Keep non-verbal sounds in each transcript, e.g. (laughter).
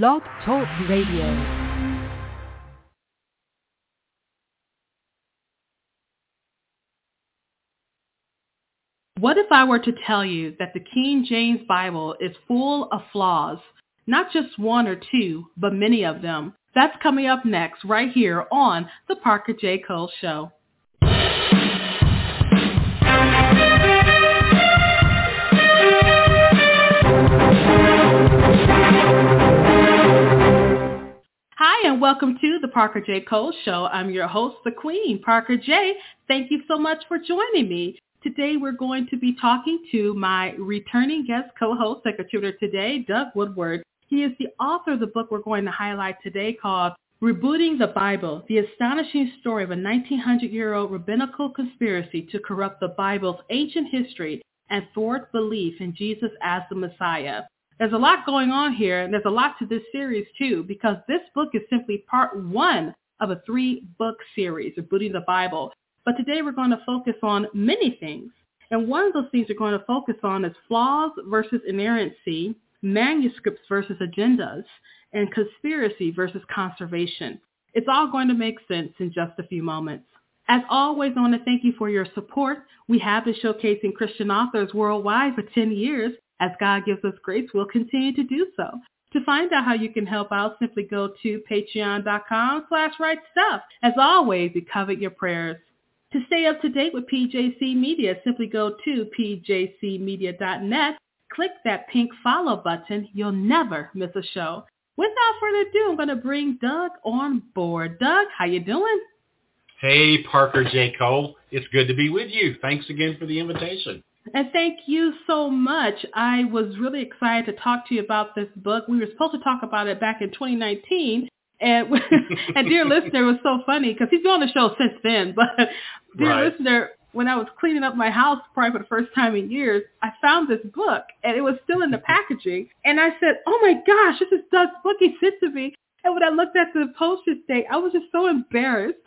Blog Talk Radio. What if I were to tell you that the King James Bible is full of flaws? Not just one or two, but many of them. That's coming up next right here on The Parker J. Cole Show. And welcome to the Parker J. Cole Show. I'm your host, the Queen, Parker J. Thank you so much for joining me. Today we're going to be talking to my returning guest co-host, secretary today, Doug Woodward. He is the author of the book we're going to highlight today called Rebooting the Bible, the astonishing story of a 1900-year-old rabbinical conspiracy to corrupt the Bible's ancient history and thwart belief in Jesus as the Messiah. There's a lot going on here, and there's a lot to this series too, because this book is simply part one of a three-book series, Rebooting the Bible. But today we're going to focus on many things. And one of those things we're going to focus on is flaws versus inerrancy, manuscripts versus agendas, and conspiracy versus conservation. It's all going to make sense in just a few moments. As always, I want to thank you for your support. We have been showcasing Christian authors worldwide for 10 years. As God gives us grace, we'll continue to do so. To find out how you can help out, simply go to patreon.com slash right stuff. As always, we covet your prayers. To stay up to date with PJC Media, simply go to pjcmedia.net. Click that pink follow button. You'll never miss a show. Without further ado, I'm going to bring Doug on board. Doug, how you doing? Hey, Parker J. Cole. It's good to be with you. Thanks again for the invitation. And thank you so much. I was really excited to talk to you about this book. We were supposed to talk about it back in 2019. And, (laughs) and dear listener, it was so funny because he's been on the show since then. (laughs) But dear Right. listener, when I was cleaning up my house probably for the first time in years, I found this book and it was still in the (laughs) packaging. And I said, oh my gosh, this is Doug's book he sent to me. And when I looked at the postage date, I was just so embarrassed.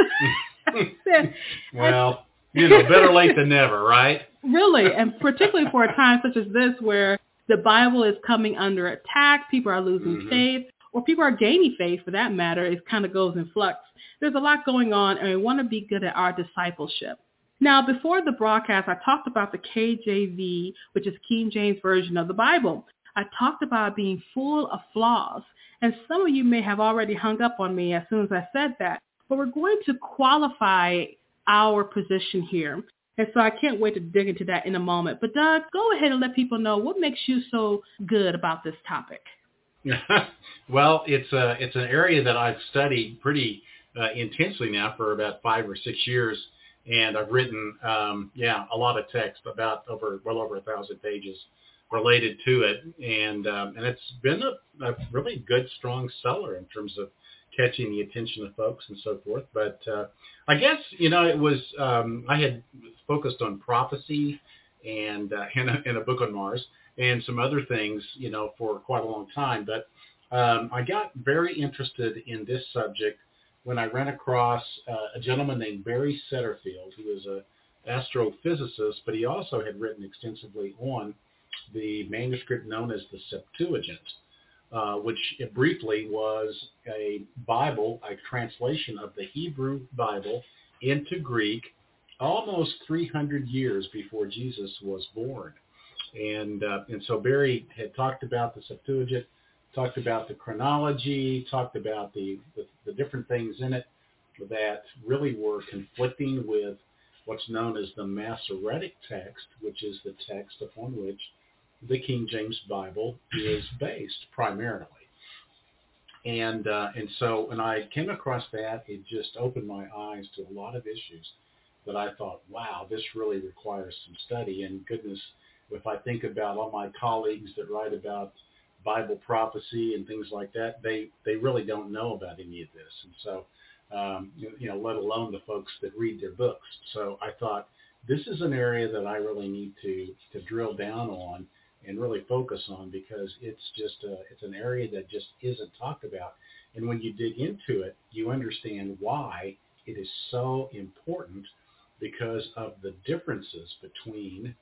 Said, Well, you know, better late than never, right? Really, and particularly for a time such as this where the Bible is coming under attack, people are losing Mhm. faith, or people are gaining faith for that matter. It kind of goes in flux. There's a lot going on, and we want to be good at our discipleship. Now, before the broadcast, I talked about the KJV, which is King James Version of the Bible. I talked about being full of flaws, and some of you may have already hung up on me as soon as I said that. But we're going to qualify our position here. And so I can't wait to dig into that in a moment. But Doug, go ahead and let people know what makes you so good about this topic. (laughs) well, it's a it's an area that I've studied pretty uh, intensely now for about five or six years, and I've written um, yeah a lot of text about over well over a thousand pages related to it, and um, and it's been a, a really good strong seller in terms of catching the attention of folks and so forth. But uh, I guess you know it was um, I had focused on prophecy and uh, in, a, in a book on Mars and some other things you know for quite a long time. But um, I got very interested in this subject when I ran across uh, a gentleman named Barry Setterfield, who was a astrophysicist, but he also had written extensively on the manuscript known as the Septuagint, uh, which briefly was a Bible, a translation of the Hebrew Bible into Greek almost 300 years before Jesus was born. And, uh, and so Barry had talked about the Septuagint, talked about the chronology, talked about the, the, the different things in it that really were conflicting with what's known as the Masoretic text, which is the text upon which the King James Bible is based primarily. And uh, and so when I came across that, it just opened my eyes to a lot of issues that I thought, wow, this really requires some study. And goodness, if I think about all my colleagues that write about Bible prophecy and things like that, they they really don't know about any of this. And so, um, you, know, let alone the folks that read their books. So I thought this is an area that I really need to to drill down on and really focus on because it's just a, it's an area that just isn't talked about. And when you dig into it, you understand why it is so important because of the differences between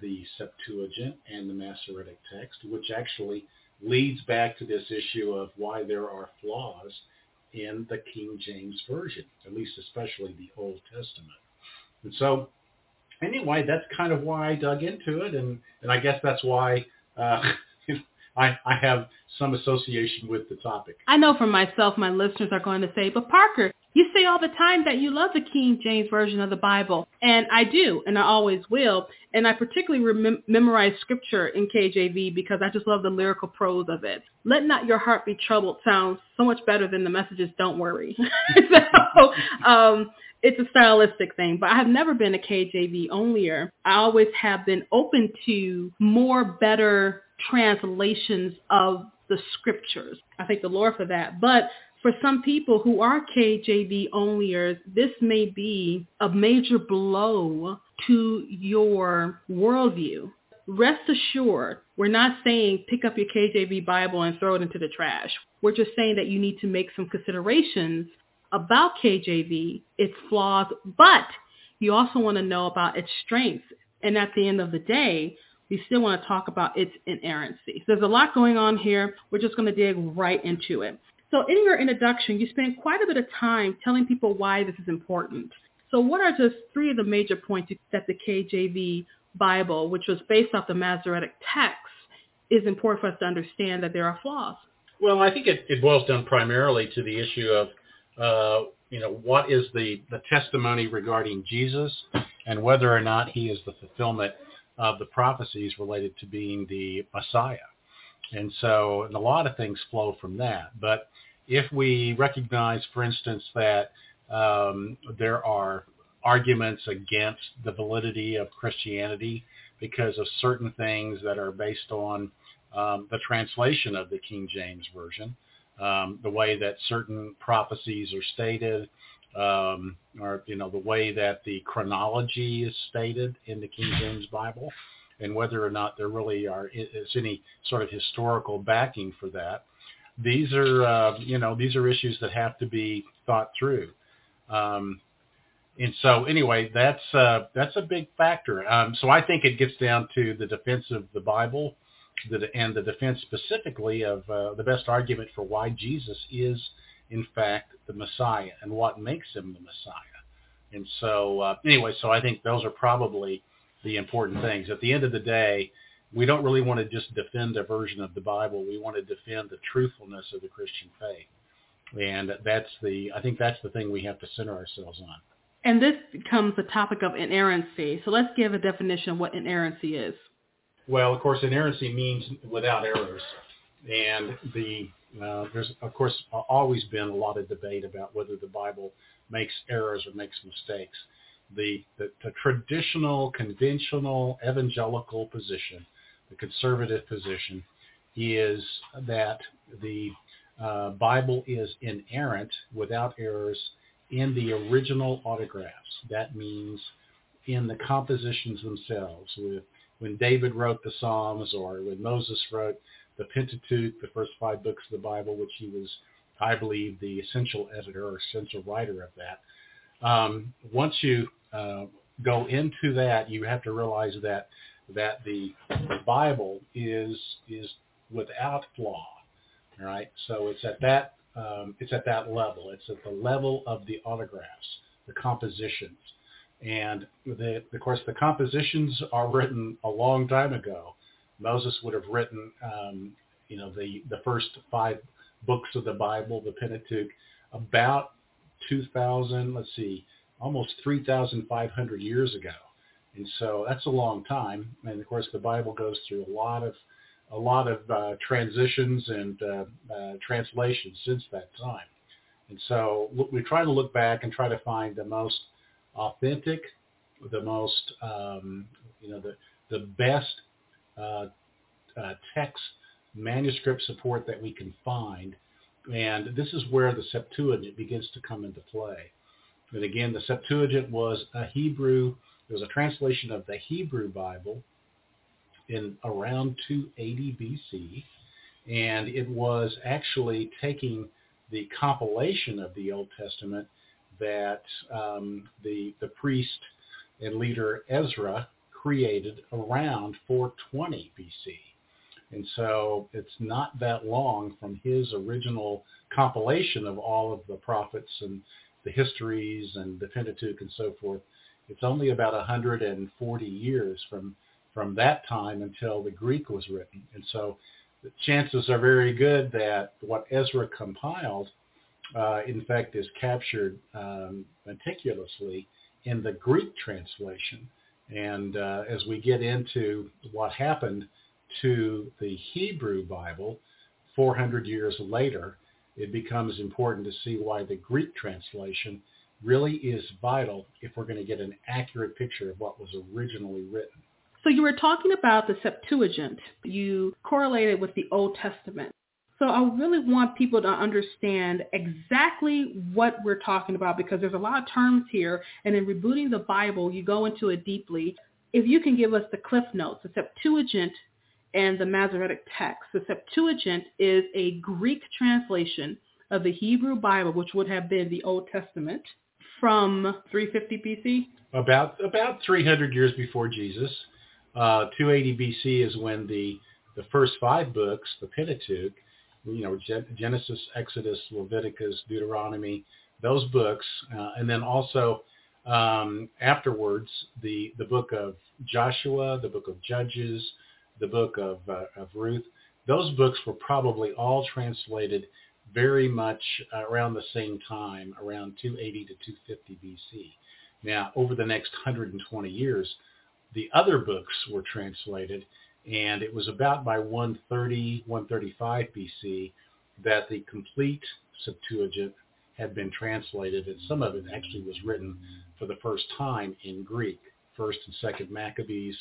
the Septuagint and the Masoretic text, which actually leads back to this issue of why there are flaws in the King James Version, at least especially the Old Testament. And so anyway, that's kind of why I dug into it, and, and I guess that's why uh, (laughs) I, I have some association with the topic. I know for myself, my listeners are going to say, but Parker, you say all the time that you love the King James Version of the Bible. And I do, and I always will. And I particularly rem- memorize scripture in KJV because I just love the lyrical prose of it. Let not your heart be troubled sounds so much better than the messages, don't worry. (laughs) so um, it's a stylistic thing, but I have never been a KJV onlyer. I always have been open to more better translations of the scriptures. I thank the Lord for that. But for some people who are KJV onlyers, this may be a major blow to your worldview. Rest assured, we're not saying pick up your KJV Bible and throw it into the trash. We're just saying that you need to make some considerations about KJV, its flaws, but you also want to know about its strengths. And at the end of the day, we still want to talk about its inerrancy. So there's a lot going on here. We're just going to dig right into it. So in your introduction, you spent quite a bit of time telling people why this is important. So what are just three of the major points that the KJV Bible, which was based off the Masoretic text, is important for us to understand that there are flaws? Well, I think it, it boils down primarily to the issue of, uh, you know, what is the, the testimony regarding Jesus and whether or not he is the fulfillment of the prophecies related to being the Messiah. And so and a lot of things flow from that. But if we recognize, for instance, that um, there are arguments against the validity of Christianity because of certain things that are based on um, the translation of the King James Version, um, the way that certain prophecies are stated, um, or you know the way that the chronology is stated in the King James Bible and whether or not there really are is any sort of historical backing for that. These are uh, you know these are issues that have to be thought through. Um, and so anyway, that's uh, that's a big factor. Um, so I think it gets down to the defense of the Bible, the, and the defense specifically of uh, the best argument for why Jesus is in fact the Messiah and what makes him the Messiah. And so uh, anyway, so I think those are probably the important things. At the end of the day, we don't really want to just defend a version of the Bible. We want to defend the truthfulness of the Christian faith. And that's the, I think that's the thing we have to center ourselves on. And this becomes the topic of inerrancy. So let's give a definition of what inerrancy is. Well, of course, inerrancy means without errors. And the uh, there's, of course, always been a lot of debate about whether the Bible makes errors or makes mistakes the, the, the traditional, conventional, evangelical position, the conservative position, is that the uh, Bible is inerrant without errors in the original autographs. That means in the compositions themselves. With, when David wrote the Psalms or when Moses wrote the Pentateuch, the first five books of the Bible, which he was, I believe, the essential editor or essential writer of that. Um, once you uh, go into that, you have to realize that that the, Bible is is without flaw. Right, so it's at that um, it's at that level. It's at the level of the autographs, the compositions, and the, of course the compositions are written a long time ago. Moses would have written, um, you know, the the first five books of the Bible, the Pentateuch, about 2,000. Let's see, almost 3,500 years ago. And so that's a long time. And of course, the Bible goes through a lot of a lot of uh, transitions and uh, uh, translations since that time. And so we try to look back and try to find the most authentic, the most, um, you know, the, the best uh, uh, text manuscript support that we can find. And this is where the Septuagint begins to come into play. And again, the Septuagint was a Hebrew, it was a translation of the Hebrew Bible in around 280 BC. And it was actually taking the compilation of the Old Testament that um, the, the priest and leader Ezra created around 420 BC. And so it's not that long from his original compilation of all of the prophets and the histories and the Pentateuch and so forth. It's only about 140 years from from that time until the Greek was written. And so the chances are very good that what Ezra compiled, uh, in fact, is captured um, meticulously in the Greek translation. And uh, as we get into what happened to the Hebrew Bible 400 years later, it becomes important to see why the Greek translation really is vital if we're going to get an accurate picture of what was originally written. So you were talking about the Septuagint. You correlated with the Old Testament. So I really want people to understand exactly what we're talking about because there's a lot of terms here. And in rebooting the Bible, you go into it deeply. If you can give us the cliff notes, the Septuagint and the Masoretic text. The Septuagint is a Greek translation of the Hebrew Bible, which would have been the Old Testament, from 350 BC. About about 300 years before Jesus. Uh, 280 BC is when the the first five books, the Pentateuch, you know, Genesis, Exodus, Leviticus, Deuteronomy, those books, uh, and then also um, afterwards the the book of Joshua, the book of Judges, the book of, uh, of Ruth, those books were probably all translated very much around the same time, around 280 to 250 BC. Now, over the next 120 years, the other books were translated, and it was about by 130, 135 BC that the complete Septuagint had been translated, and some of it actually was written for the first time in Greek. First and Second Maccabees,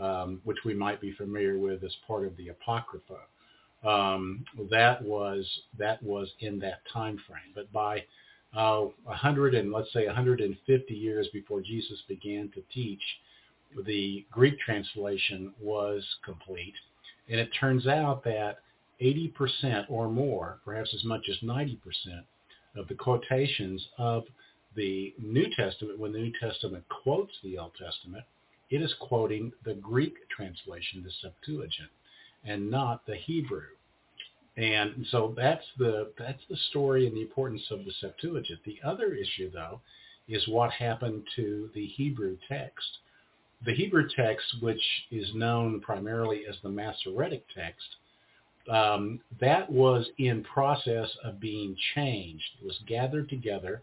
um, which we might be familiar with as part of the Apocrypha. Um, that was that was in that time frame. But by uh, 100 and let's say 150 years before Jesus began to teach, the Greek translation was complete, and it turns out that 80% or more, perhaps as much as 90% of the quotations of the New Testament, when the New Testament quotes the Old Testament, it is quoting the Greek translation, the Septuagint, and not the Hebrew. And so that's the that's the story and the importance of the Septuagint. The other issue, though, is what happened to the Hebrew text. The Hebrew text, which is known primarily as the Masoretic text, um, that was in process of being changed. It was gathered together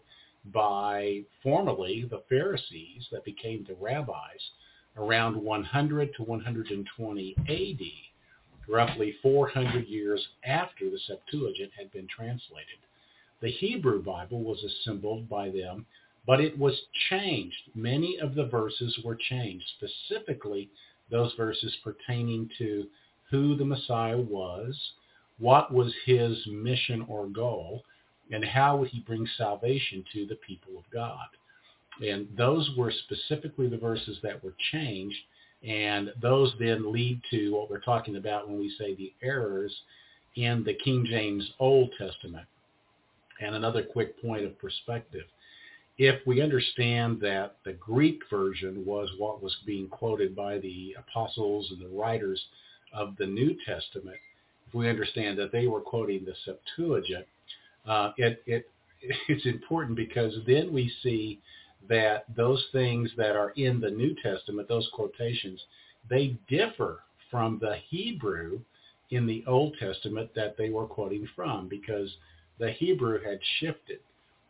by formerly the Pharisees that became the rabbis around 100 to 120 AD, roughly 400 years after the Septuagint had been translated. The Hebrew Bible was assembled by them, but it was changed. Many of the verses were changed, specifically those verses pertaining to who the Messiah was, what was his mission or goal, and how would he bring salvation to the people of God. And those were specifically the verses that were changed. And those then lead to what we're talking about when we say the errors in the King James Old Testament. And another quick point of perspective. If we understand that the Greek version was what was being quoted by the apostles and the writers of the New Testament, if we understand that they were quoting the Septuagint, uh, it, it, (laughs) it's important because then we see that those things that are in the New Testament, those quotations, they differ from the Hebrew in the Old Testament that they were quoting from because the Hebrew had shifted.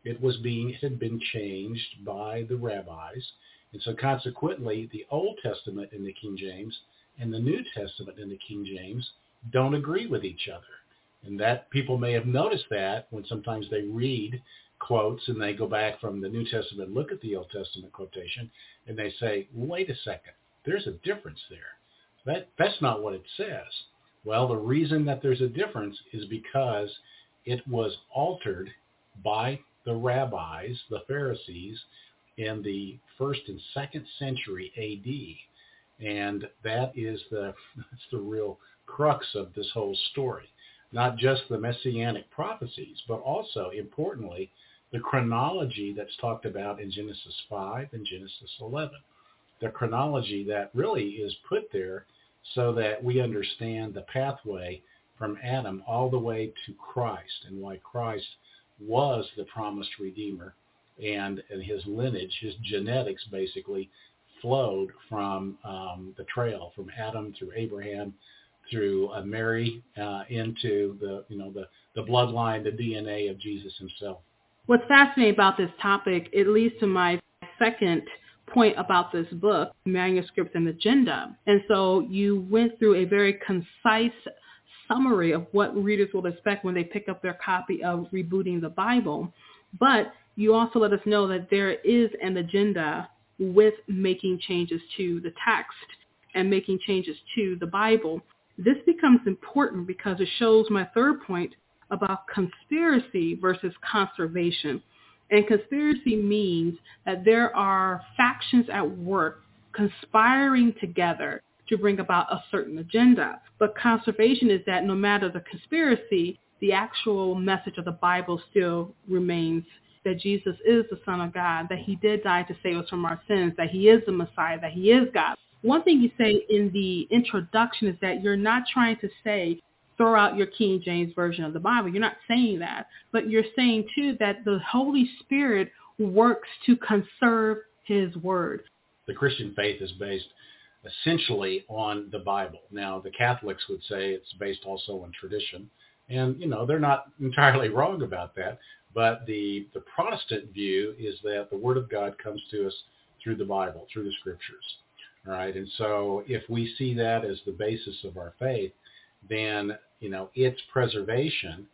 It was being it had been changed by the rabbis. And so consequently the Old Testament in the King James and the New Testament in the King James don't agree with each other. And that people may have noticed that when sometimes they read quotes and they go back from the New Testament, look at the Old Testament quotation, and they say, wait a second, there's a difference there. That, that's not what it says. Well, the reason that there's a difference is because it was altered by the rabbis, the Pharisees, in the first and second century AD. And that is the, that's the real crux of this whole story. Not just the messianic prophecies, but also, importantly, the chronology that's talked about in Genesis 5 and Genesis 11. The chronology that really is put there so that we understand the pathway from Adam all the way to Christ and why Christ was the promised Redeemer and, and his lineage, his genetics basically flowed from um, the trail from Adam through Abraham through uh, Mary uh, into the you know the the bloodline, the DNA of Jesus himself. What's fascinating about this topic, it leads to my second point about this book, Manuscript and Agenda. And so you went through a very concise summary of what readers will expect when they pick up their copy of Rebooting the Bible. But you also let us know that there is an agenda with making changes to the text and making changes to the Bible. This becomes important because it shows my third point about conspiracy versus conservation. And conspiracy means that there are factions at work conspiring together to bring about a certain agenda. But conservation is that no matter the conspiracy, the actual message of the Bible still remains that Jesus is the Son of God, that he did die to save us from our sins, that he is the Messiah, that he is God. One thing you say in the introduction is that you're not trying to say throw out your King James version of the Bible. You're not saying that, but you're saying too that the Holy Spirit works to conserve his word. The Christian faith is based essentially on the Bible. Now, the Catholics would say it's based also on tradition. And, you know, they're not (laughs) entirely wrong about that. But the, the Protestant view is that the Word of God comes to us through the Bible, through the Scriptures. All right. And so if we see that as the basis of our faith, then, you know, its preservation,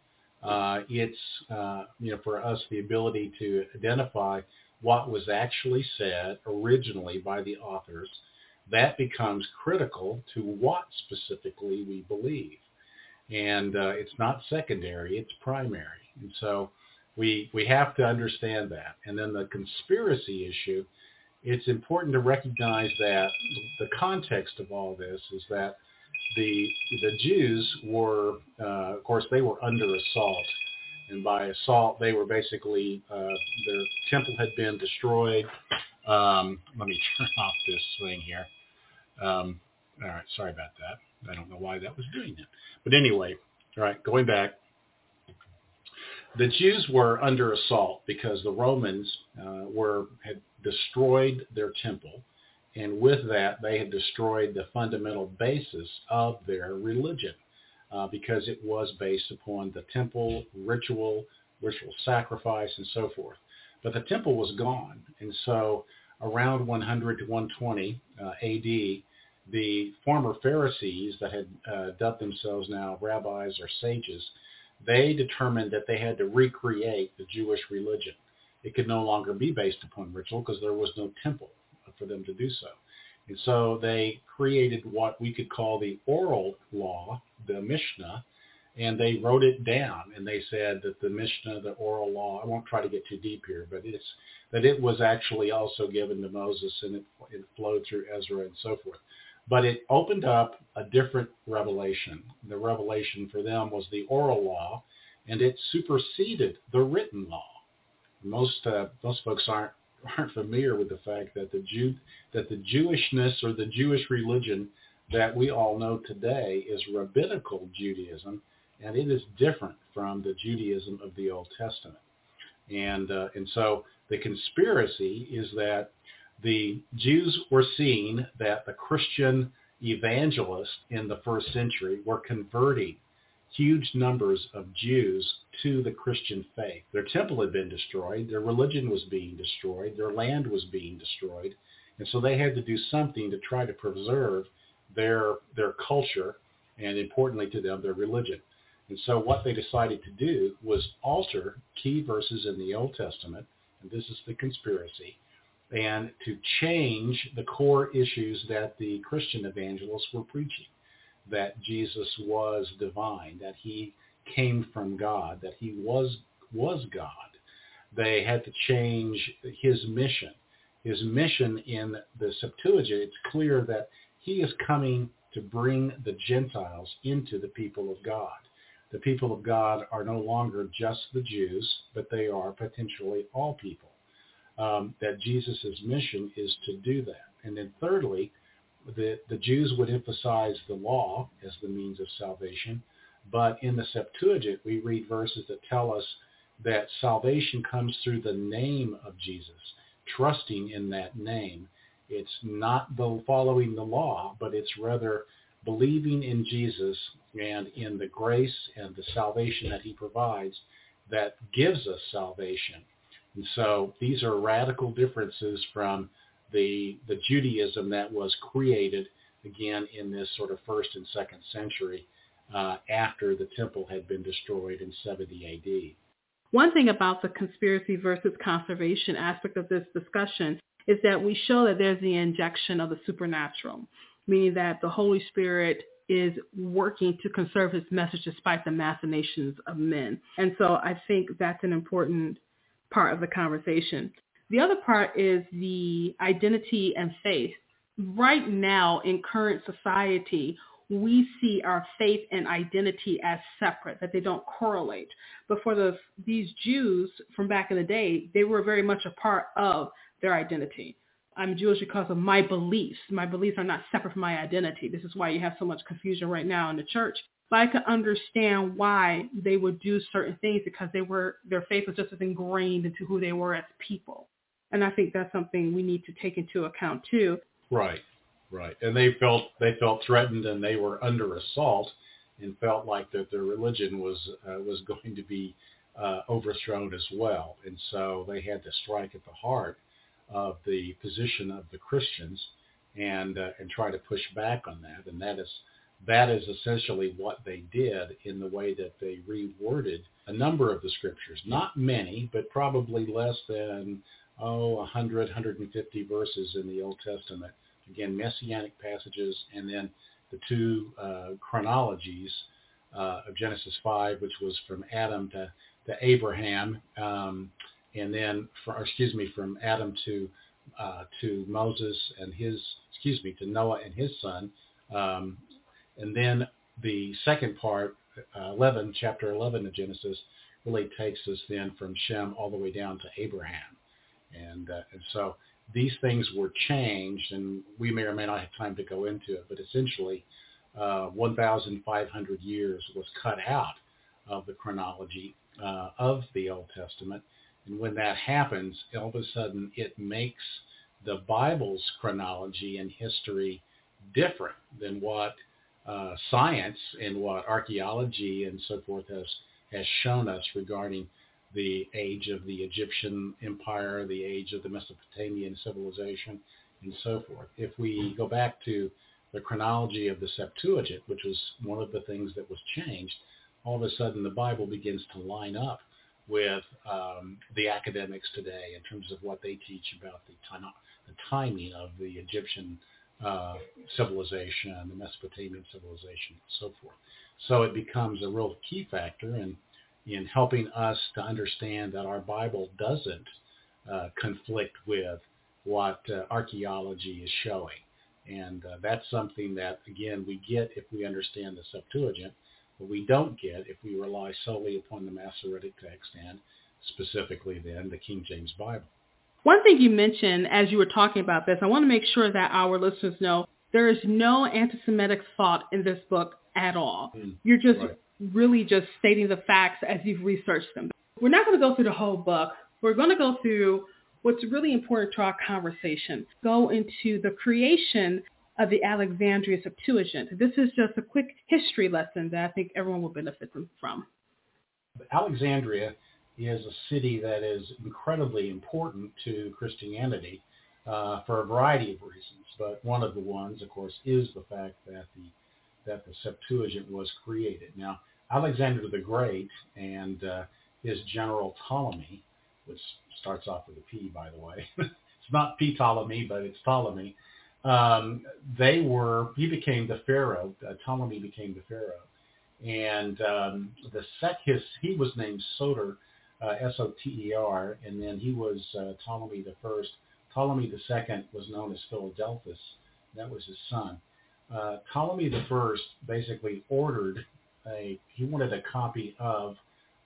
uh, it's, uh, you know, for us the ability to identify what was actually said originally by the authors, that becomes critical to what specifically we believe. And uh, it's not secondary, it's primary. And so we, we have to understand that. And then the conspiracy issue, it's important to recognize that the context of all this is that the the Jews were, uh, of course, they were under assault, and by assault they were basically uh, their temple had been destroyed. Um, let me (laughs) turn off this thing here. Um, all right, sorry about that. I don't know why that was doing that, but anyway, all right, going back the Jews were under assault because the Romans uh, were had destroyed their temple, and with that they had destroyed the fundamental basis of their religion uh, because it was based upon the temple ritual, ritual sacrifice, and so forth. But the temple was gone, and so around 100 to 120 uh, AD, the former Pharisees that had uh, dubbed themselves now rabbis or sages they determined that they had to recreate the Jewish religion. It could no longer be based upon ritual because there was no temple for them to do so. And so they created what we could call the oral law, the Mishnah, and they wrote it down. And they said that the Mishnah, the oral law, I won't try to get too deep here, but it's that it was actually also given to Moses and it, it flowed through Ezra and so forth. But it opened up a different revelation. The revelation for them was the oral law, and it superseded the written law. Most uh, most folks aren't aren't familiar with the fact that the Jew that the Jewishness or the Jewish religion that we all know today is rabbinical Judaism, and it is different from the Judaism of the Old Testament. And uh, and so the conspiracy is that the Jews were seeing that the Christian evangelists in the first century were converting huge numbers of Jews to the Christian faith. Their temple had been destroyed. Their religion was being destroyed. Their land was being destroyed. And so they had to do something to try to preserve their, their culture and importantly to them, their religion. And so what they decided to do was alter key verses in the Old Testament, and this is the conspiracy, and to change the core issues that the Christian evangelists were preaching, that Jesus was divine, that he came from God, that he was was God. They had to change his mission. His mission in the Septuagint, it's clear that he is coming to bring the Gentiles into the people of God. The people of God are no longer just the Jews, but they are potentially all people um, that Jesus' mission is to do that. And then thirdly, the, the Jews would emphasize the law as the means of salvation, but in the Septuagint, we read verses that tell us that salvation comes through the name of Jesus, trusting in that name. It's not the following the law, but it's rather believing in Jesus and in the grace and the salvation that he provides that gives us salvation. And so these are radical differences from the, the Judaism that was created again in this sort of first and second century uh, after the temple had been destroyed in 70 AD. One thing about the conspiracy versus conservation aspect of this discussion is that we show that there's the injection of the supernatural, meaning that the Holy Spirit is working to conserve his message despite the machinations of men. And so I think that's an important part of the conversation. The other part is the identity and faith. Right now in current society, we see our faith and identity as separate, that they don't correlate. But for the, these Jews from back in the day, they were very much a part of their identity. I'm Jewish because of my beliefs. My beliefs are not separate from my identity. This is why you have so much confusion right now in the church. But I can understand why they would do certain things because they were their faith was just as ingrained into who they were as people. And I think that's something we need to take into account too. Right. Right, and they felt they felt threatened and they were under assault, and felt like that their religion was uh, was (laughs) going to be uh, overthrown as well, and so they had to strike at the heart of the position of the Christians, and uh, and try to push back on that, and that is that is essentially what they did in the way that they reworded a number of the scriptures, not many, but probably less than oh 100 150 verses in the Old Testament. Again, messianic passages, and then the two uh, chronologies uh, of Genesis 5, which was from Adam to, to Abraham, um, and then, for, excuse me, from Adam to uh, to Moses and his, excuse me, to Noah and his son, um, and then the second part, uh, 11, chapter 11 of Genesis, really takes us then from Shem all the way down to Abraham, and uh, and so these things were changed, and we may or may not have time to go into it, but essentially uh, 1,500 years was cut out of the chronology uh, of the Old Testament. And when that happens, all of a sudden it makes the Bible's chronology and history different than what uh, science and what archaeology and so forth has has shown us regarding the age of the Egyptian empire, the age of the Mesopotamian civilization, and so forth. If we go back to the chronology of the Septuagint, which was one of the things that was changed, all of a sudden the Bible begins to line up with um, the academics today in terms of what they teach about the, time, the timing of the Egyptian uh, civilization, the Mesopotamian civilization, and so forth. So it becomes a real key factor in in helping us to understand that our Bible doesn't uh, conflict with what uh, archaeology is showing. And uh, that's something that, again, we get if we understand the Septuagint, but we don't get if we rely solely upon the Masoretic text and specifically then the King James Bible. One thing you mentioned as you were talking about this, I want to make sure that our listeners know there is no anti-Semitic thought in this book at all. Mm, You're just right really just stating the facts as you've researched them. We're not going to go through the whole book. We're going to go through what's really important to our conversation, go into the creation of the Alexandria Septuagint. This is just a quick history lesson that I think everyone will benefit from. Alexandria is a city that is incredibly important to Christianity uh, for a variety of reasons. But one of the ones, of course, is the fact that the that the Septuagint was created. Now, Alexander the Great and uh, his general Ptolemy, which starts off with a P, by the way. (laughs) it's not Ptolemy, but it's Ptolemy. Um, they were, he became the pharaoh. Uh, Ptolemy became the pharaoh. And um, the sec, his, he was named Soter, uh, S-O-T-E-R, and then he was uh, Ptolemy the first. Ptolemy the second was known as Philadelphus. That was his son uh, Ptolemy the First basically ordered a, he wanted a copy of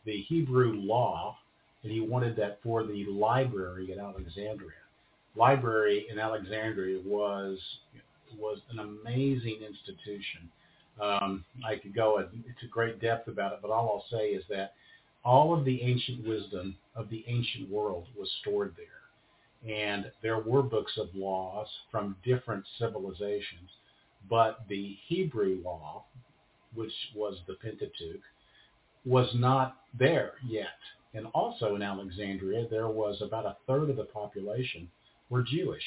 the Hebrew law, and he wanted that for the library at Alexandria. Library in Alexandria was was an amazing institution. Um, I could go into great depth about it, but all I'll say is that all of the ancient wisdom of the ancient world was stored there. And there were books of laws from different civilizations, but the Hebrew law, which was the Pentateuch, was not there yet. And also in Alexandria, there was about a third of the population were Jewish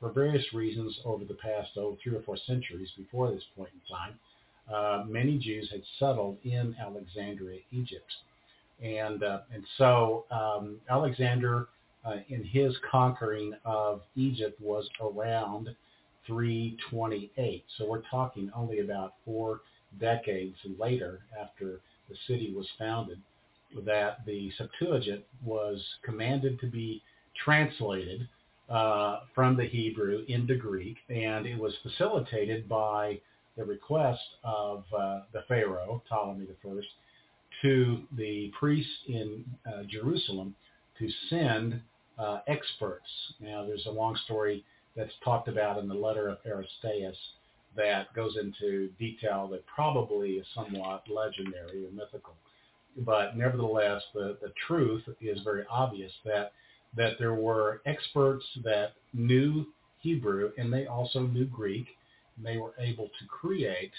for various reasons over the past, oh, three or four centuries before this point in time. Uh, many Jews had settled in Alexandria, Egypt. And, uh, and so um, Alexander, uh, in his conquering of Egypt, was around 328. So we're talking only about four decades later after the city was founded that the Septuagint was commanded to be translated uh, from the Hebrew into Greek, and it was facilitated by the request of uh, the Pharaoh, Ptolemy I, to the priests in uh, Jerusalem to send uh, experts. Now, there's a long story that's talked about in the letter of Aristeas that goes into detail that probably is somewhat legendary or mythical. But nevertheless, the, the truth is very obvious that that there were experts that knew Hebrew and they also knew Greek. And they were able to create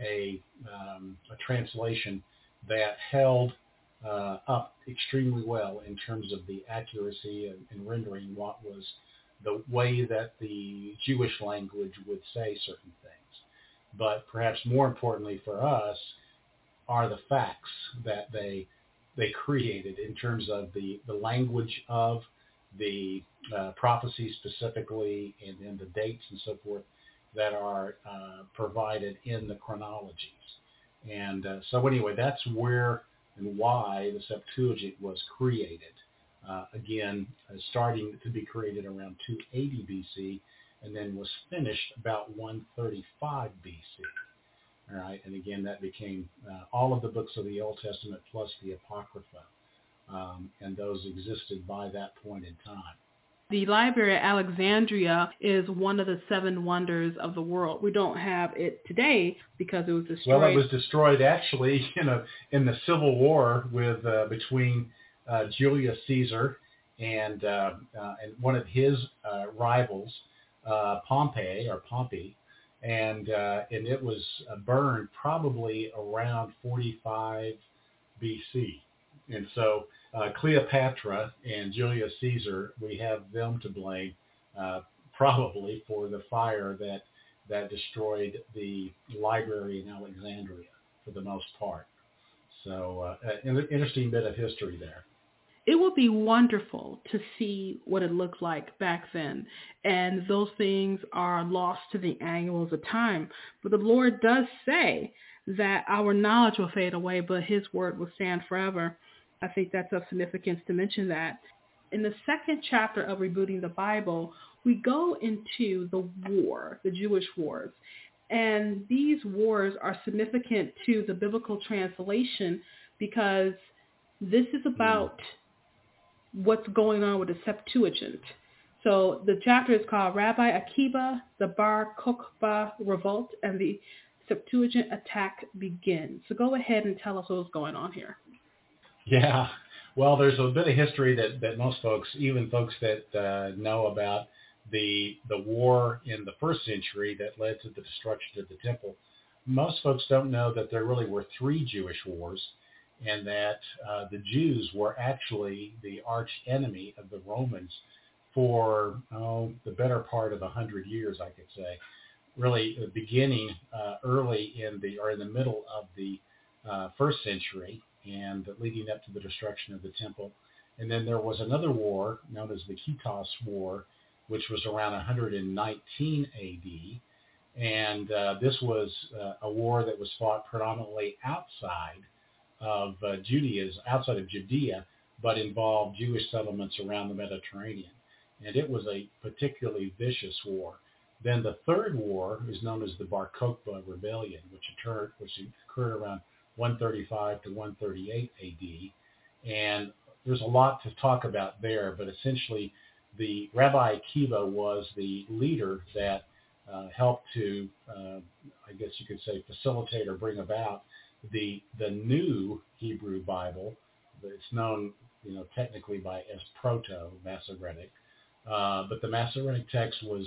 a, um, a translation that held uh, up extremely well in terms of the accuracy and, and rendering what was the way that the Jewish language would say certain things. But perhaps more importantly for us are the facts that they they created in terms of the, the language of the uh, prophecy specifically and then the dates and so forth that are uh, provided in the chronologies. And uh, so anyway, that's where and why the Septuagint was created. Uh, again, uh, starting to be created around 280 BC and then was finished about 135 BC. All right, and again, that became uh, all of the books of the Old Testament plus the Apocrypha, um, and those existed by that point in time. The Library at Alexandria is one of the seven wonders of the world. We don't have it today because it was destroyed. Well, it was destroyed actually (laughs) in a in the Civil War with uh, between Julius Caesar and uh, uh and one of his uh, rivals, uh, Pompey or Pompey, and uh, and it was uh, burned probably around 45 BC. And so uh, Cleopatra and Julius Caesar, we have them to blame uh, probably for the fire that that destroyed the library in Alexandria for the most part. So uh, an interesting bit of history there it would be wonderful to see what it looked like back then. And those things are lost to the annuals of time. But the Lord does say that our knowledge will fade away, but his word will stand forever. I think that's of significance to mention that. In the second chapter of Rebooting the Bible, we go into the war, the Jewish wars. And these wars are significant to the biblical translation because this is about what's going on with the Septuagint. So the chapter is called Rabbi Akiba, the Bar Kokhba Revolt, and the Septuagint attack begins. So go ahead and tell us what's going on here. Yeah, well, there's a bit of history that, that most folks, even folks that uh, know about the the war in the first century that led to the destruction of the temple, most folks don't know that there really were three Jewish wars and that uh, the Jews were actually the arch enemy of the Romans for oh, the better part of a hundred years, I could say. Really, uh, beginning uh, early in the or in the middle of the uh, first century and leading up to the destruction of the temple. And then there was another war known as the Kitos War, which was around 119 AD. And uh, this was uh, a war that was fought predominantly outside of uh, Judaism, outside of Judea, but involved Jewish settlements around the Mediterranean. And it was a particularly vicious war. Then the third war is known as the Bar Kokhba Rebellion, which occurred, which occurred around 135 to 138 AD. And there's a lot to talk about there, but essentially the Rabbi Akiba was the leader that uh, helped to, uh, I guess you could say, facilitate or bring about the the new Hebrew Bible. It's known, you know, technically by as Proto Masoretic, uh, but the Masoretic text was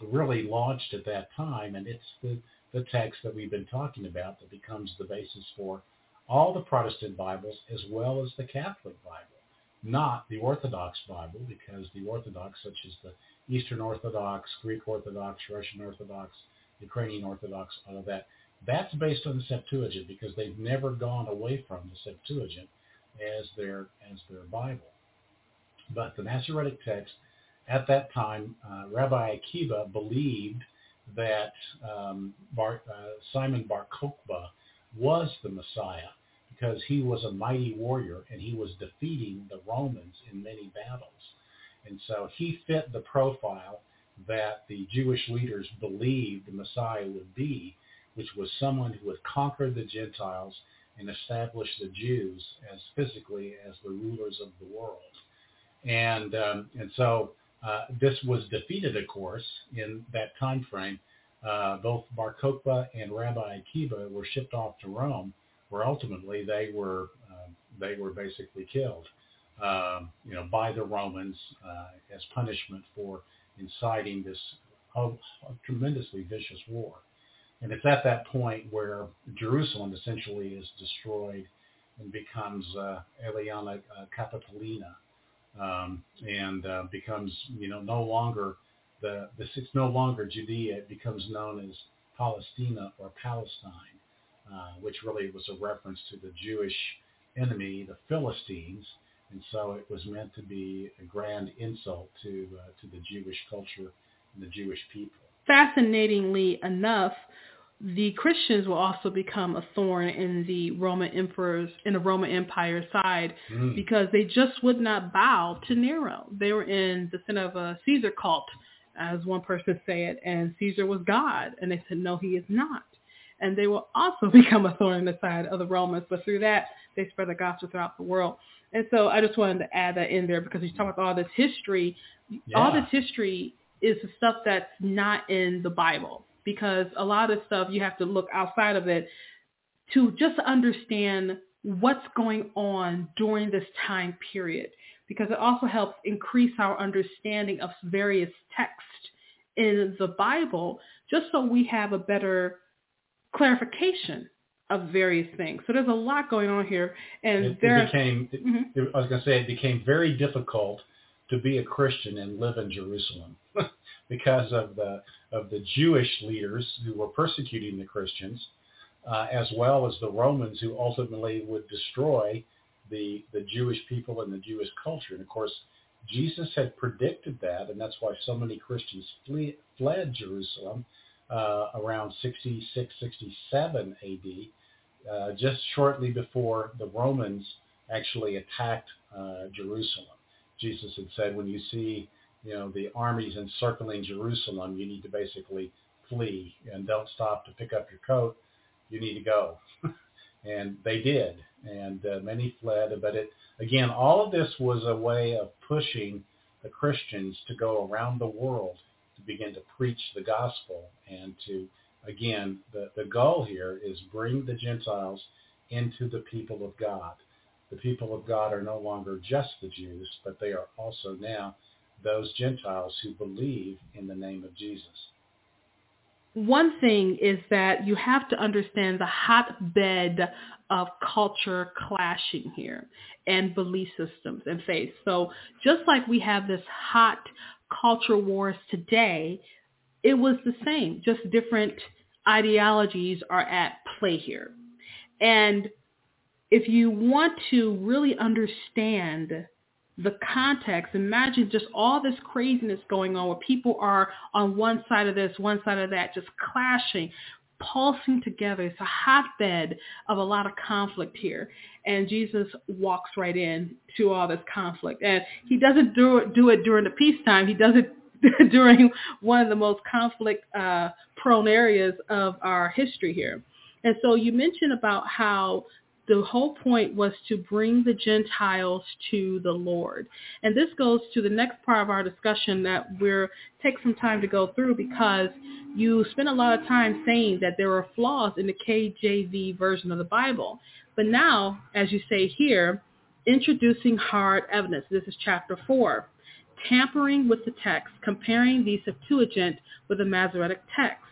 really launched at that time, and it's the the text that we've been talking about that becomes the basis for all the Protestant Bibles as well as the Catholic Bible, not the Orthodox Bible, because the Orthodox, such as the Eastern Orthodox, Greek Orthodox, Russian Orthodox, Ukrainian Orthodox, all of that, that's based on the Septuagint because they've never gone away from the Septuagint as their as their Bible. But the Masoretic text at that time, uh, Rabbi Akiva believed that um, Bar, uh, Simon Bar Kokhba was the Messiah because he was a mighty warrior and he was defeating the Romans in many battles. And so he fit the profile that the Jewish leaders believed the Messiah would be, which was someone who would conquer the Gentiles and establish the Jews as physically as the rulers of the world. And um, and so uh, this was defeated, of course, in that time frame. Uh, both Bar Kokhba and Rabbi Akiva were shipped off to Rome, where ultimately they were uh, they were basically killed, um, you know, by the Romans uh, as punishment for inciting this oh, tremendously vicious war. And it's at that point where Jerusalem essentially is destroyed and becomes uh, Aeliana uh, Capitolina, um, and uh, becomes you know no longer the the it's no longer Judea. It becomes known as Palestina or Palestine, uh, which really was a reference to the Jewish enemy, the Philistines, and so it was meant to be a grand insult to uh, to the Jewish culture and the Jewish people. Fascinatingly enough, the Christians will also become a thorn in the Roman emperors in the Roman Empire side mm. because they just would not bow to Nero. They were in the sin of a Caesar cult, as one person said, and Caesar was God, and they said no, he is not. And they will also (laughs) become a thorn in the side of the Romans, but through that they spread the gospel throughout the world. And so I just wanted to add that in there because you talk about all this history. Yeah. All this history is the stuff that's not in the Bible because a lot of stuff you have to look outside of it to just understand what's going on during this time period because it also helps increase our understanding of various texts in the Bible just so we have a better clarification of various things. So there's a lot going on here, and it, there it became. Mm-hmm. It, I was going to say it became very difficult to be a Christian and live in Jerusalem (laughs) because of the of the Jewish leaders who were persecuting the Christians, uh, as well as the Romans who ultimately would destroy the the Jewish people and the Jewish culture. And of course, Jesus had predicted that, and that's why so many Christians flee, fled Jerusalem uh, around 66, 67 AD, uh, just shortly before the Romans actually attacked uh, Jerusalem. Jesus had said, when you see you know, the armies encircling Jerusalem, you need to basically flee and don't stop to pick up your coat. You need to go. (laughs) and they did. And uh, many fled. But it, again, all of this was a way of pushing the Christians to go around the world to begin to preach the gospel and to, again, the, the goal here is bring the Gentiles into the people of God. The people of God are no longer just the Jews, but they are also now those Gentiles who believe in the name of Jesus. One thing is that you have to understand the hotbed of culture clashing here and belief systems and faith. So just like we have this hot culture wars today, it was the same, just different ideologies are at play here. And if you want to really understand the context, imagine just all this craziness going on where people are on one side of this, one side of that, just clashing, pulsing together. It's a hotbed of a lot of conflict here. And Jesus walks right in to all this conflict. And he doesn't do it, do it during the peacetime. He does it (laughs) during one of the most conflict uh, prone areas of our history here. And so you mentioned about how the whole point was to bring the Gentiles to the Lord. And this goes to the next part of our discussion that we're take some time to go through because you spent a lot of time saying that there are flaws in the KJV version of the Bible. But now, as you say here, introducing hard evidence. This is chapter 4. Tampering with the text, comparing the Septuagint with the Masoretic text.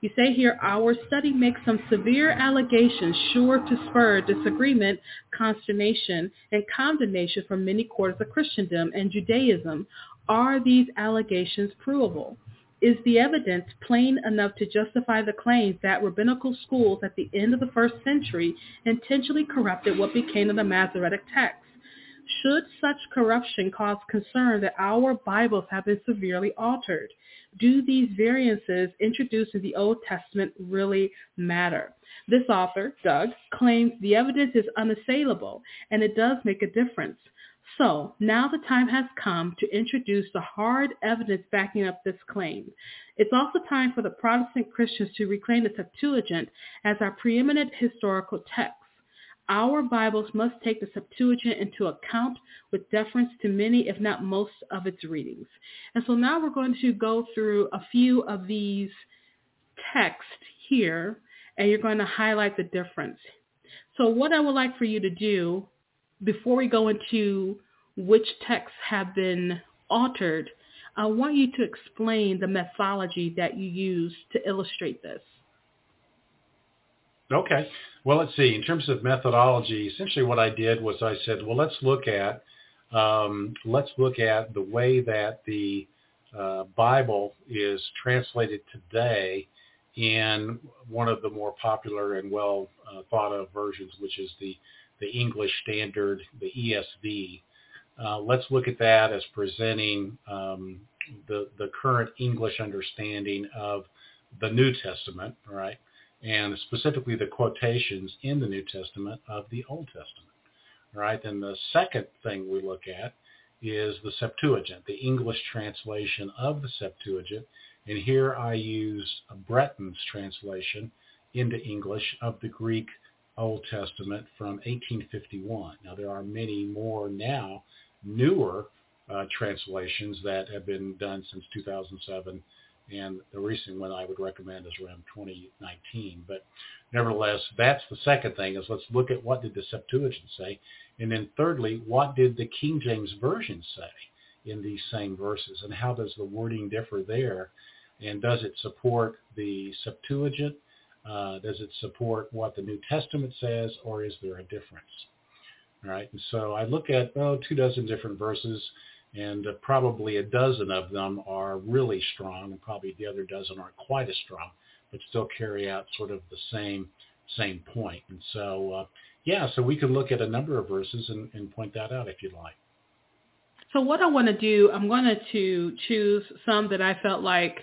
You say here, our study makes some severe allegations sure to spur disagreement, consternation, and condemnation from many quarters of Christendom and Judaism. Are these allegations provable? Is the evidence plain enough to justify the claims that rabbinical schools at the end of the first century intentionally corrupted what became of the Masoretic text? Should such corruption cause concern that our Bibles have been severely altered? Do these variances introduced in the Old Testament really matter? This author, Doug, claims the evidence is unassailable and it does make a difference. So now the time has come to introduce the hard evidence backing up this claim. It's also time for the Protestant Christians to reclaim the Septuagint as our preeminent historical text. Our Bibles must take the Septuagint into account with deference to many, if not most, of its readings. And so now we're going to go through a few of these texts here, and you're going to highlight the difference. So what I would like for you to do before we go into which texts have been altered, I want you to explain the methodology that you use to illustrate this. Okay. Well, let's see. In terms of methodology, essentially what I did was I said, well, let's look at um, let's look at the way that the uh, Bible is translated today in one of the more popular and well uh, thought of versions, which is the the English Standard, the ESV. Uh, let's look at that as presenting um, the the current English understanding of the New Testament, right? And specifically the quotations in the New Testament of the Old Testament. All right, then the second thing we look at is the Septuagint, the English translation of the Septuagint. And here I use Brenton's translation into English of the Greek Old Testament from 1851. Now there are many more now, newer uh, translations that have been done since 2007 and the recent one I would recommend is around 2019. But nevertheless, that's the second thing is let's look at what did the Septuagint say, and then thirdly, what did the King James Version say in these same verses, and how does the wording differ there, and does it support the Septuagint? Uh, does it support what the New Testament says, or is there a difference? All right, and so I look at oh, two dozen different verses and uh, probably a dozen of them are really strong, and probably the other dozen aren't quite as strong, but still carry out sort of the same same point. And so, uh, yeah, so we could look at a number of verses and, and point that out if you'd like. So what I want to do, I'm going to choose some that I felt like,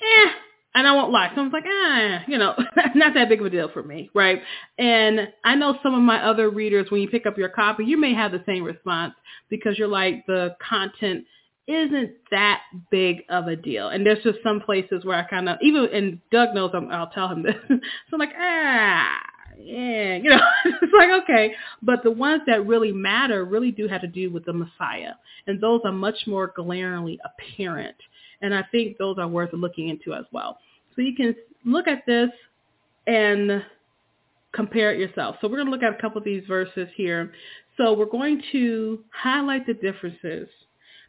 eh, and I won't lie. Someone's like, ah, you know, (laughs) not that big of a deal for me, right? And I know some of my other readers, when you pick up your copy, you may have the same response because you're like, the content isn't that big of a deal. And there's just some places where I kind of, even, and Doug knows I'm, I'll tell him this. (laughs) so I'm like, ah, yeah, you know, (laughs) it's like, okay. But the ones that really matter really do have to do with the Messiah. And those are much more glaringly apparent. And I think those are worth looking into as well. So you can look at this and compare it yourself. So we're going to look at a couple of these verses here. So we're going to highlight the differences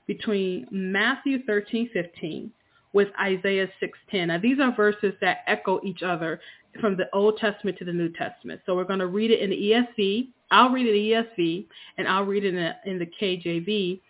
between Matthew 13, 15 with Isaiah 6:10. Now these are verses that echo each other from the Old Testament to the New Testament. So we're going to read it in the ESV. I'll read it in the ESV, and I'll read it in the, in the KJV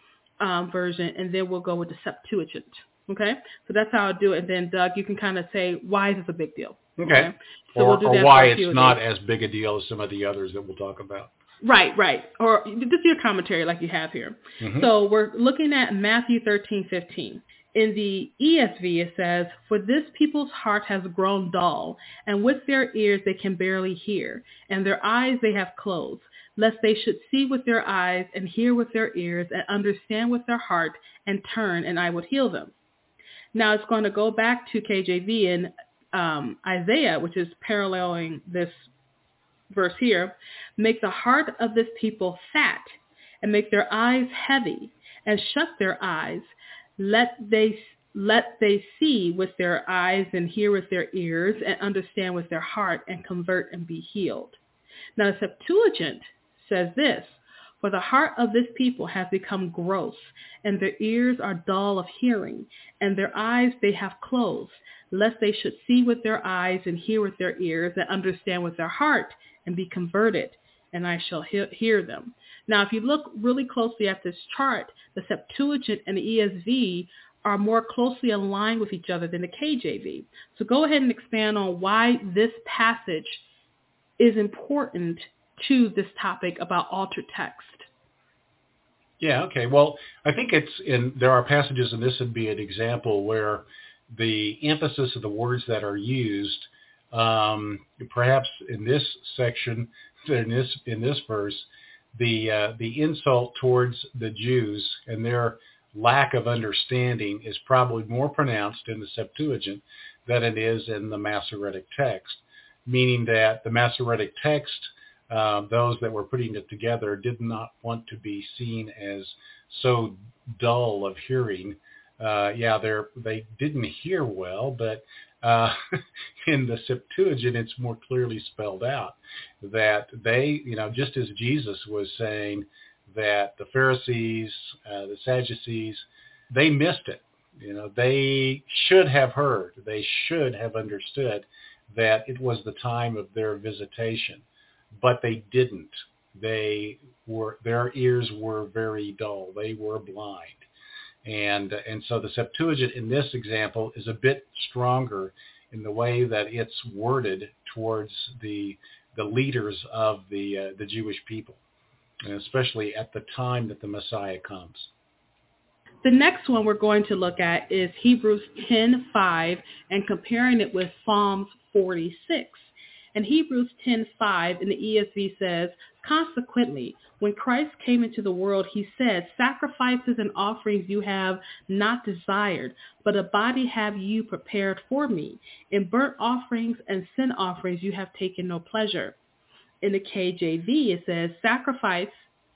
um, version, and then we'll go with the Septuagint. Okay, so that's how I do it. And then Doug, you can kind of say why is this a big deal? Okay, okay? So or, we'll or why it's not as big a deal as some of the others that we'll talk about. Right, right. Or just your commentary like you have here. Mm-hmm. So we're looking at Matthew 13, 15. In the ESV, it says, For this people's heart has grown dull, and with their ears they can barely hear, and their eyes they have closed, lest they should see with their eyes and hear with their ears and understand with their heart and turn, and I would heal them. Now it's going to go back to KJV and um, Isaiah, which is paralleling this verse here, make the heart of this people fat and make their eyes heavy and shut their eyes. Let they let they see with their eyes and hear with their ears and understand with their heart and convert and be healed. Now the Septuagint says this, for the heart of this people has become gross, and their ears are dull of hearing, and their eyes they have closed, lest they should see with their eyes and hear with their ears and understand with their heart and be converted, and I shall he- hear them. Now, if you look really closely at this chart, the Septuagint and the ESV are more closely aligned with each other than the KJV. So go ahead and expand on why this passage is important to this topic about altered text. Yeah, okay. Well, I think it's in there are passages and this would be an example where the emphasis of the words that are used um, perhaps in this section in this in this verse the uh, the insult towards the Jews and their lack of understanding is probably more pronounced in the Septuagint than it is in the Masoretic text, meaning that the Masoretic text, uh, those that were putting it together did not want to be seen as so dull of hearing. Uh, yeah, they they didn't hear well, but uh, (laughs) in the Septuagint, it's more clearly spelled out that they, you know, just as Jesus was saying that the Pharisees, uh, the Sadducees, they missed it. You know, they should have heard, they should have understood that it was the time of their visitation, but they didn't. They were, their ears were very dull. They were blind. And, and so the Septuagint in this example is a bit stronger in the way that it's worded towards the, the leaders of the, uh, the Jewish people, especially at the time that the Messiah comes. The next one we're going to look at is Hebrews 10:5 and comparing it with Psalms 46. And Hebrews 10:5 in the ESV says, Consequently, when Christ came into the world, he said, Sacrifices and offerings you have not desired, but a body have you prepared for me. In burnt offerings and sin offerings you have taken no pleasure. In the KJV, it says, Sacrifice,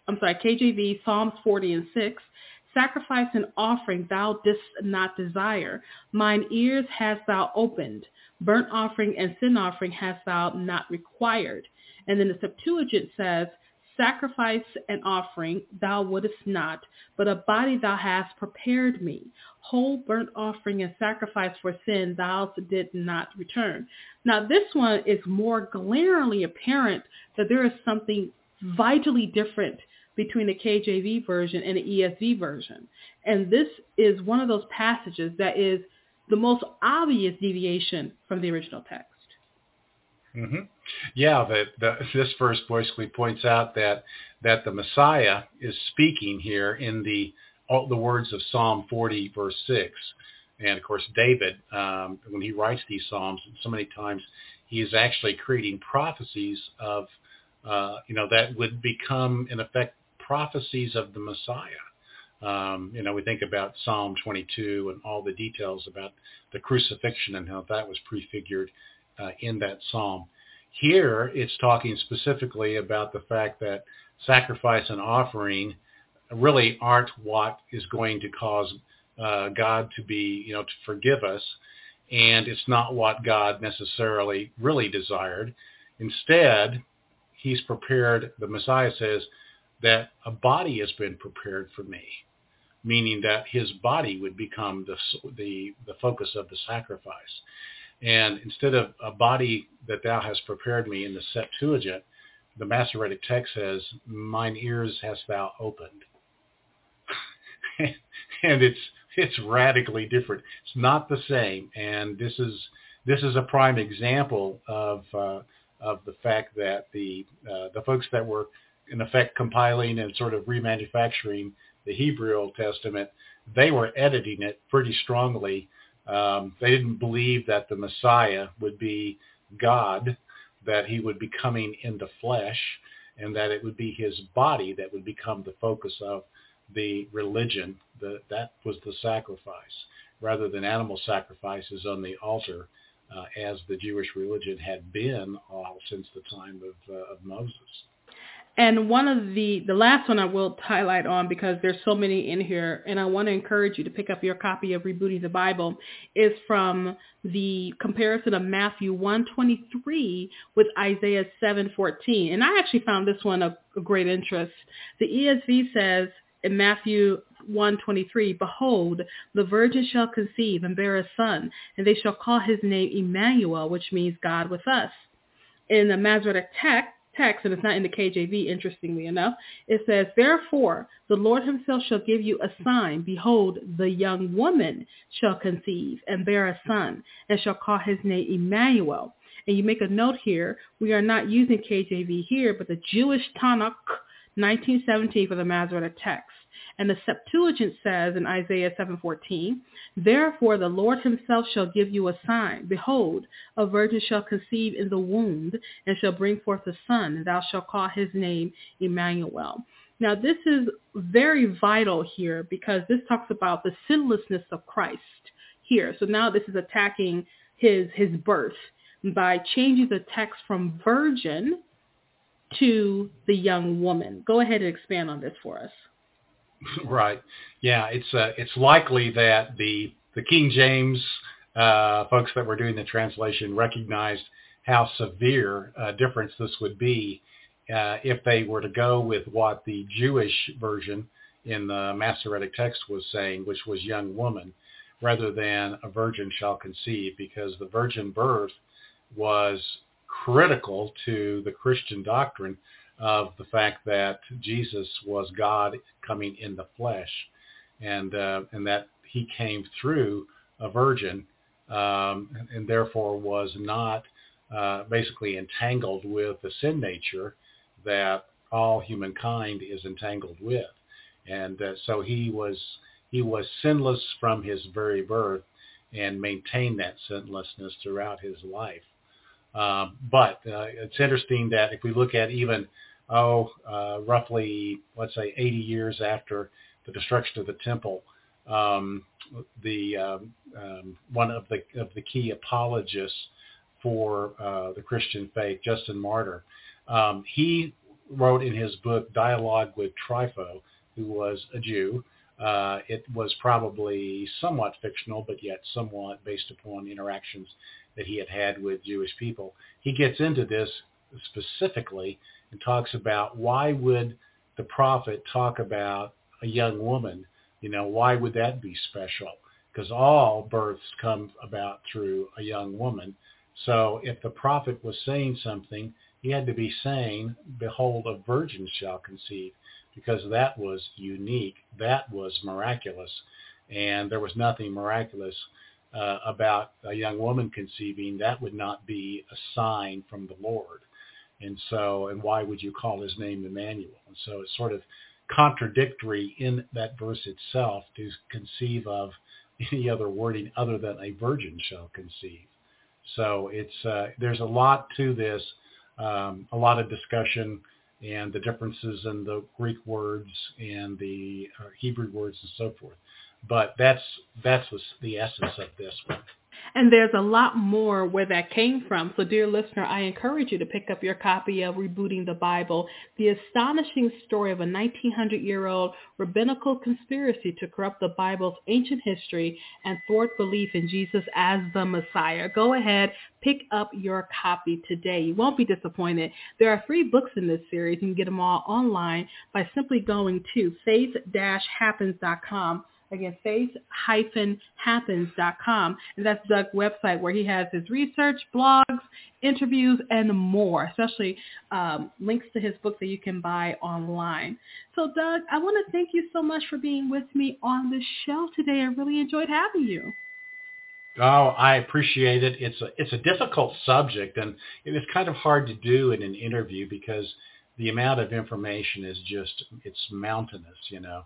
I'm sorry, KJV, Psalms 40 and 6, Sacrifice and offering thou didst not desire. Mine ears hast thou opened. Burnt offering and sin offering hast thou not required. And then the Septuagint says, Sacrifice and offering thou wouldest not, but a body thou hast prepared me. Whole burnt offering and sacrifice for sin thou did not return. Now this one is more glaringly apparent that there is something vitally different between the KJV version and the ESV version. And this is one of those passages that is the most obvious deviation from the original text. Mm-hmm. Yeah, the, the, this verse basically points out that that the Messiah is speaking here in the all the words of Psalm 40, verse 6. And of course, David, um, when he writes these psalms, so many times he is actually creating prophecies of, uh, you know, that would become in effect prophecies of the Messiah. Um, you know, we think about Psalm 22 and all the details about the crucifixion and how that was prefigured uh, in that psalm. Here, it's talking specifically about the fact that sacrifice and offering really aren't what is going to cause uh, God to be, you know, to forgive us, and it's not what God necessarily really desired. Instead, He's prepared. The Messiah says that a body has been prepared for me, meaning that His body would become the the, the focus of the sacrifice. And instead of a body that thou hast prepared me in the Septuagint, the Masoretic text says, mine ears hast thou opened. (laughs) and it's it's radically different. It's not the same. And this is this is a prime example of uh, of the fact that the uh, the folks that were in effect compiling and sort of remanufacturing the Hebrew Old Testament, they were editing it pretty strongly um, they didn't believe that the Messiah would be God, that he would be coming in the flesh, and that it would be his body that would become the focus of the religion. The, that was the sacrifice, rather than animal sacrifices on the altar uh, as the Jewish religion had been all since the time of, uh, of Moses. And one of the, the last one I will highlight on because there's so many in here and I want to encourage you to pick up your copy of Rebooting the Bible is from the comparison of Matthew 123 with Isaiah 7:14. And I actually found this one of, great interest. The ESV says in Matthew 123, Behold, the virgin shall conceive and bear a son, and they shall call his name Emmanuel, which means God with us. In the Masoretic text, text, and it's not in the KJV, interestingly enough, it says, Therefore, the Lord himself shall give you a sign. Behold, the young woman shall conceive and bear a son, and shall call his name Emmanuel. And you make a note here, we are not using KJV here, but the Jewish Tanakh, 1917 for the Masoretic text. And the Septuagint says in Isaiah 7:14, Therefore the Lord himself shall give you a sign. Behold, a virgin shall conceive in the womb and shall bring forth a son, and thou shalt call his name Emmanuel. Now this is very vital here because this talks about the sinlessness of Christ here. So now this is attacking his his birth by changing the text from virgin to the young woman. Go ahead and expand on this for us. (laughs) Right. Yeah, it's uh, it's likely that the the King James uh, folks that were doing the translation recognized how severe a difference this would be uh, if they were to go with what the Jewish version in the Masoretic text was saying, which was young woman, rather than a virgin shall conceive, because the virgin birth was critical to the Christian doctrine of the fact that Jesus was God coming in the flesh, and uh, and that he came through a virgin, um, and therefore was not uh, basically entangled with the sin nature that all humankind is entangled with, and uh, so he was he was sinless from his very birth, and maintained that sinlessness throughout his life. Um, but uh, it's interesting that if we look at even oh, uh, roughly, let's say 80 years after the destruction of the temple, um, the um, um, one of the of the key apologists for uh, the Christian faith, Justin Martyr, um, he wrote in his book Dialogue with Trypho, who was a Jew. Uh, it was probably somewhat fictional, but yet somewhat based upon interactions that he had had with Jewish people. He gets into this specifically and talks about why would the prophet talk about a young woman? You know, why would that be special? Because all births come about through a young woman. So if the prophet was saying something, he had to be saying, behold, a virgin shall conceive, because that was unique. That was miraculous. And there was nothing miraculous uh, about a young woman conceiving. That would not be a sign from the Lord. And so, and why would you call his name Emmanuel? And so it's sort of contradictory in that verse itself to conceive of (laughs) any other wording other than a virgin shall conceive. So it's uh, there's a lot to this, um, a lot of discussion and the differences in the Greek words and the uh, Hebrew words and so forth. But that's that's the essence of this one. And there's a lot more where that came from. So dear listener, I encourage you to pick up your copy of Rebooting the Bible, the astonishing story of a 1900-year-old rabbinical conspiracy to corrupt the Bible's ancient history and thwart belief in Jesus as the Messiah. Go ahead, pick up your copy today. You won't be disappointed. There are three books in this series. You can get them all online by simply going to faith-happens.com Again, faith-happens.com. And that's Doug's website where he has his research, blogs, interviews, and more, especially um, links to his book that you can buy online. So Doug, I want to thank you so much for being with me on the show today. I really enjoyed having you. Oh, I appreciate it. It's a it's a difficult subject, and it is kind of hard to do in an interview because the amount of information is just it's mountainous, you know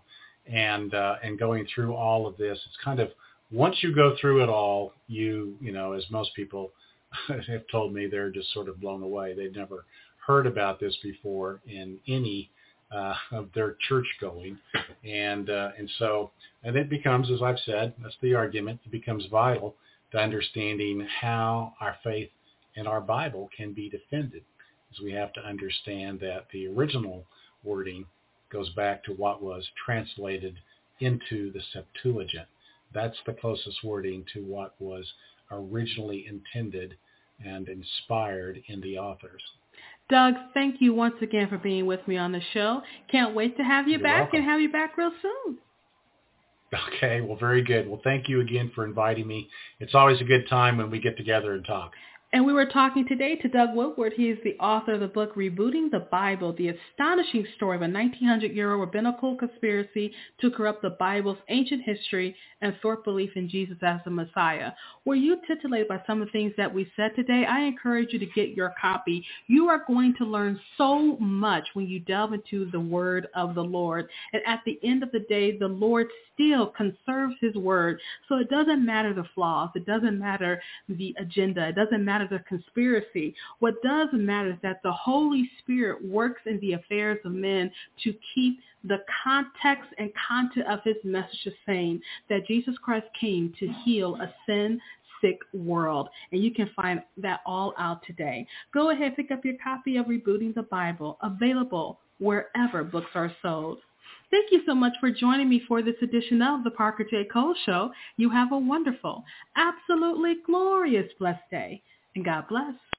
and uh, and going through all of this, it's kind of once you go through it all, you you know, as most people (laughs) have told me, they're just sort of blown away. They'd never heard about this before in any uh, of their church going, and uh, and so and it becomes, as I've said, that's the argument. It becomes vital to understanding how our faith and our Bible can be defended. Is we have to understand that the original wording goes back to what was translated into the Septuagint. That's the closest wording to what was originally intended and inspired in the authors. Doug, thank you once again for being with me on the show. Can't wait to have you You're back welcome. and have you back real soon. Okay, well, very good. Well, thank you again for inviting me. It's always a good time when we get together and talk. And we were talking today to Doug Woodward. He is the author of the book Rebooting the Bible, the astonishing story of a 1900-year-old rabbinical conspiracy to corrupt the Bible's ancient history and thwart belief in Jesus as the Messiah. Were you titillated by some of the things that we said today? I encourage you to get your copy. You are going to learn so much when you delve into the word of the Lord. And at the end of the day, the Lord still conserves his word. So it doesn't matter the flaws. It doesn't matter the agenda. It doesn't matter the conspiracy. What does matter is that the Holy Spirit works in the affairs of men to keep the context and content of his message the same, that Jesus Christ came to heal a sin sick world. And you can find that all out today. Go ahead, pick up your copy of Rebooting the Bible, available wherever books are sold. Thank you so much for joining me for this edition of the Parker J. Cole Show. You have a wonderful, absolutely glorious, blessed day. And God bless.